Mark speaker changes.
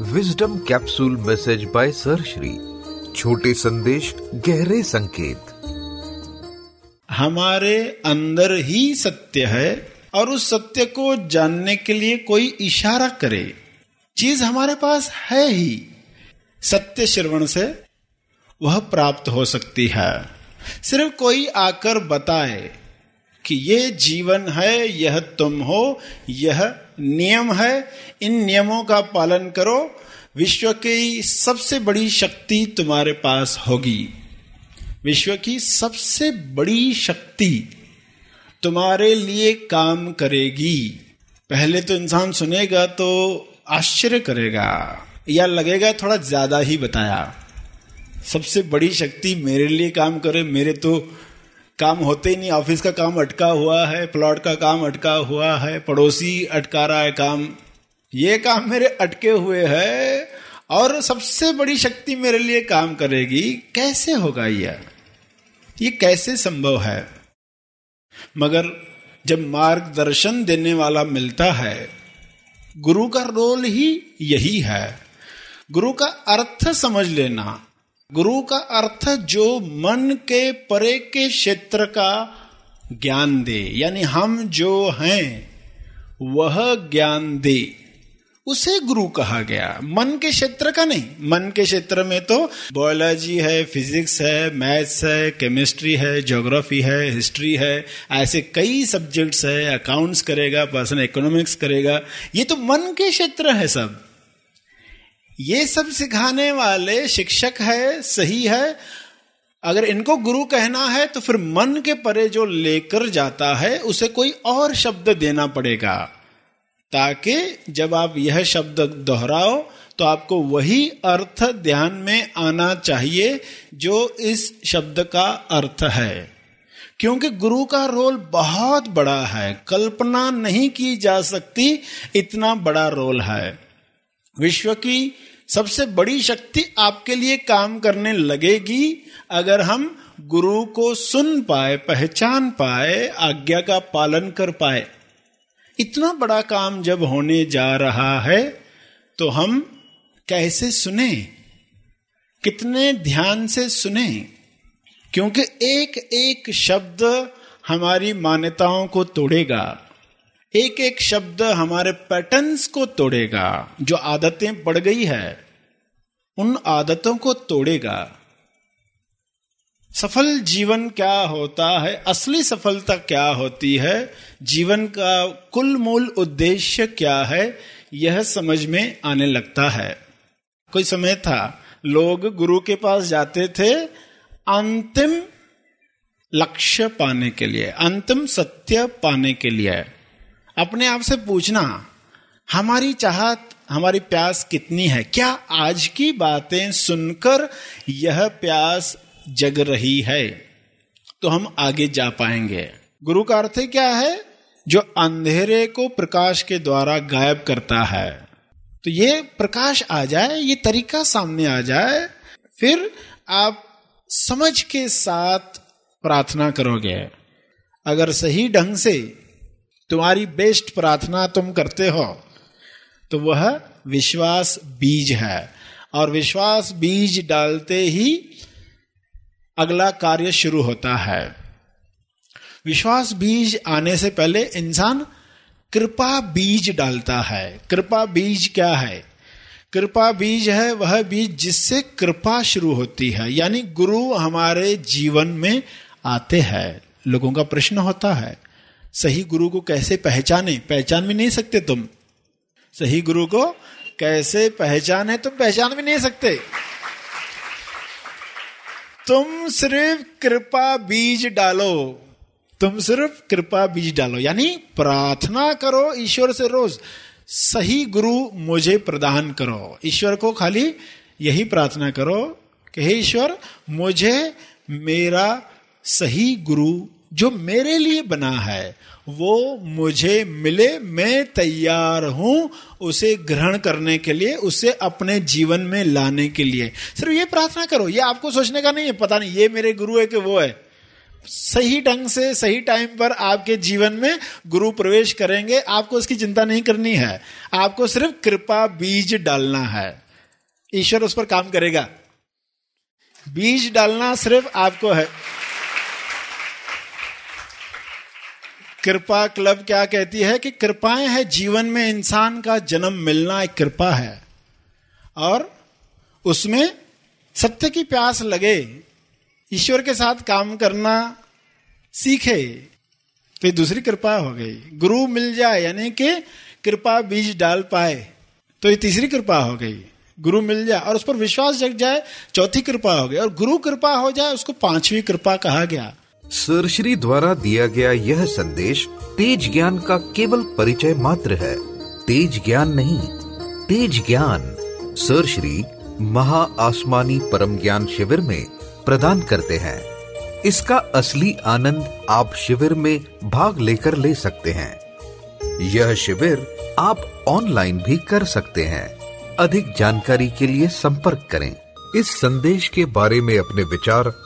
Speaker 1: Wisdom capsule message by Sirshree छोटे संदेश गहरे संकेत
Speaker 2: हमारे अंदर ही सत्य है और उस सत्य को जानने के लिए कोई इशारा करे। चीज़ हमारे पास है ही। सत्य श्रवण से वह प्राप्त हो सकती है। सिर्फ़ कोई आकर बताए। कि ये जीवन है, यह तुम हो, यह नियम है। इन नियमों का पालन करो। विश्व की सबसे बड़ी शक्ति तुम्हारे पास होगी। विश्व की सबसे बड़ी शक्ति तुम्हारे लिए काम करेगी। पहले तो इंसान सुनेगा तो आश्चर्य करेगा या लगेगा थोड़ा ज़्यादा ही बताया। सबसे बड़ी शक्ति मेरे लिए काम करे, मेरे तो काम होते ही नहीं, ऑफ़िस का काम अटका हुआ है, प्लॉट का काम अटका हुआ है, पड़ोसी अटका रहा है काम। ये काम मेरे अटके हुए है और सबसे बड़ी शक्ति मेरे लिए काम करेगी। कैसे होगा यह ये कैसे संभव है? मगर जब मार्गदर्शन देने वाला मिलता है, गुरु का रोल ही यही है। गुरु का अर्थ समझ लेना गुरु का अर्थ जो मन के परे के क्षेत्र का ज्ञान दे, यानी हम जो हैं, वह ज्ञान दे। उसे गुरु कहा गया। मन के क्षेत्र का नहीं। मन के क्षेत्र में तो बायोलॉजी है फिजिक्स है मैथ्स है केमिस्ट्री है ज्योग्राफी है हिस्ट्री है, ऐसे कई सब्जेक्ट्स है अकाउंट्स करेगा पर्सनल इकोनॉमिक्स करेगा। ये तो मन के क्षेत्र है सब। ये सब सिखाने वाले शिक्षक है, सही है। अगर इनको गुरु कहना है तो फिर मन के परे जो लेकर जाता है, उसे कोई और शब्द देना पड़ेगा। ताकि जब आप यह शब्द दोहराओ तो आपको वही अर्थ ध्यान में आना चाहिए, जो इस शब्द का अर्थ है। क्योंकि गुरु का रोल बहुत बड़ा है। कल्पना नहीं की जा सकती, इतना बड़ा रोल है। विश्व की सबसे बड़ी शक्ति आपके लिए काम करने लगेगी अगर हम गुरु को सुन पाए, पहचान पाए, आज्ञा का पालन कर पाए। इतना बड़ा काम जब होने जा रहा है तो हम कैसे सुने? कितने ध्यान से सुने? क्योंकि एक एक शब्द हमारी मान्यताओं को तोड़ेगा। एक एक शब्द हमारे पैटर्न्स को तोड़ेगा, जो आदतें पड़ गई है, उन आदतों को तोड़ेगा। सफल जीवन क्या होता है? असली सफलता क्या होती है? जीवन का कुल मूल उद्देश्य क्या है? यह समझ में आने लगता है। कोई समय था, लोग गुरु के पास जाते थे अंतिम लक्ष्य पाने के लिए, अंतिम सत्य पाने के लिए। अपने आप से पूछना, हमारी चाहत, हमारी प्यास कितनी है? क्या आज की बातें सुनकर यह प्यास जग रही है? तो हम आगे जा पाएँगे। गुरु का अर्थ क्या है? जो अंधेरे को प्रकाश के द्वारा गायब करता है। तो ये प्रकाश आ जाए, ये तरीका सामने आ जाए, फिर आप समझ के साथ प्रार्थना करोगे। अगर सही ढंग से तुम्हारी बेस्ट प्रार्थना तुम करते हो। तो वह विश्वास बीज है। और विश्वास बीज डालते ही अगला कार्य शुरू होता है। विश्वास बीज आने से पहले इंसान कृपा बीज डालता है। कृपा बीज क्या है? कृपा बीज है वह बीज जिससे कृपा शुरू होती है। यानी गुरु हमारे जीवन में आते हैं। लोगों का प्रश्न होता है सही गुरु को कैसे पहचाने? पहचान भी नहीं सकते तुम। सही गुरु को कैसे पहचाने? तुम पहचान भी नहीं सकते। तुम सिर्फ़ कृपा बीज डालो। तुम सिर्फ़ कृपा बीज डालो। यानी प्रार्थना करो ईश्वर से रोज। सही गुरु मुझे प्रदान करो। ईश्वर को खाली यही प्रार्थना करो कि, हे ईश्वर, मुझे मेरा सही गुरु जो मेरे लिए बना है, वो मुझे मिले, मैं तैयार हूँ उसे ग्रहण करने के लिए, उसे अपने जीवन में लाने के लिए। सिर्फ़ ये प्रार्थना करो, ये आपको सोचने का नहीं है, पता नहीं, ये मेरे गुरु है कि वो है। सही ढंग से, सही टाइम पर आपके जीवन में गुरु प्रवेश करेंगे, आपको उसकी चिंता नहीं करनी है। आपको सिर्फ़ कृपा बीज डालना है। ईश्वर उस पर काम करेगा। बीज डालना सिर्फ़ आपको है। कृपा क्लब क्या कहती है कि कृपाएँ है जीवन में इंसान का जन्म मिलना एक कृपा है। और उसमें सत्य की प्यास लगे, ईश्वर के साथ काम करना सीखे तो दूसरी कृपा हो गई। गुरु मिल जाए, यानी कि कृपा बीज डाल पाए तो ये तीसरी कृपा हो गई। गुरु मिल जाए और उस पर विश्वास जग जाए, चौथी कृपा हो गई। और गुरु कृपा हो जाए, उसको पांचवी कृपा कहा गया।
Speaker 1: सरश्री द्वारा दिया गया यह संदेश तेज ज्ञान का केवल परिचय मात्र है। तेज ज्ञान नहीं, तेज ज्ञान सरश्री महा आसमानी परम ज्ञान शिविर में प्रदान करते हैं। इसका असली आनंद आप शिविर में भाग लेकर ले सकते हैं। यह शिविर आप ऑनलाइन भी कर सकते हैं। अधिक जानकारी के लिए संपर्क करें। इस संदेश के बारे में अपने विचार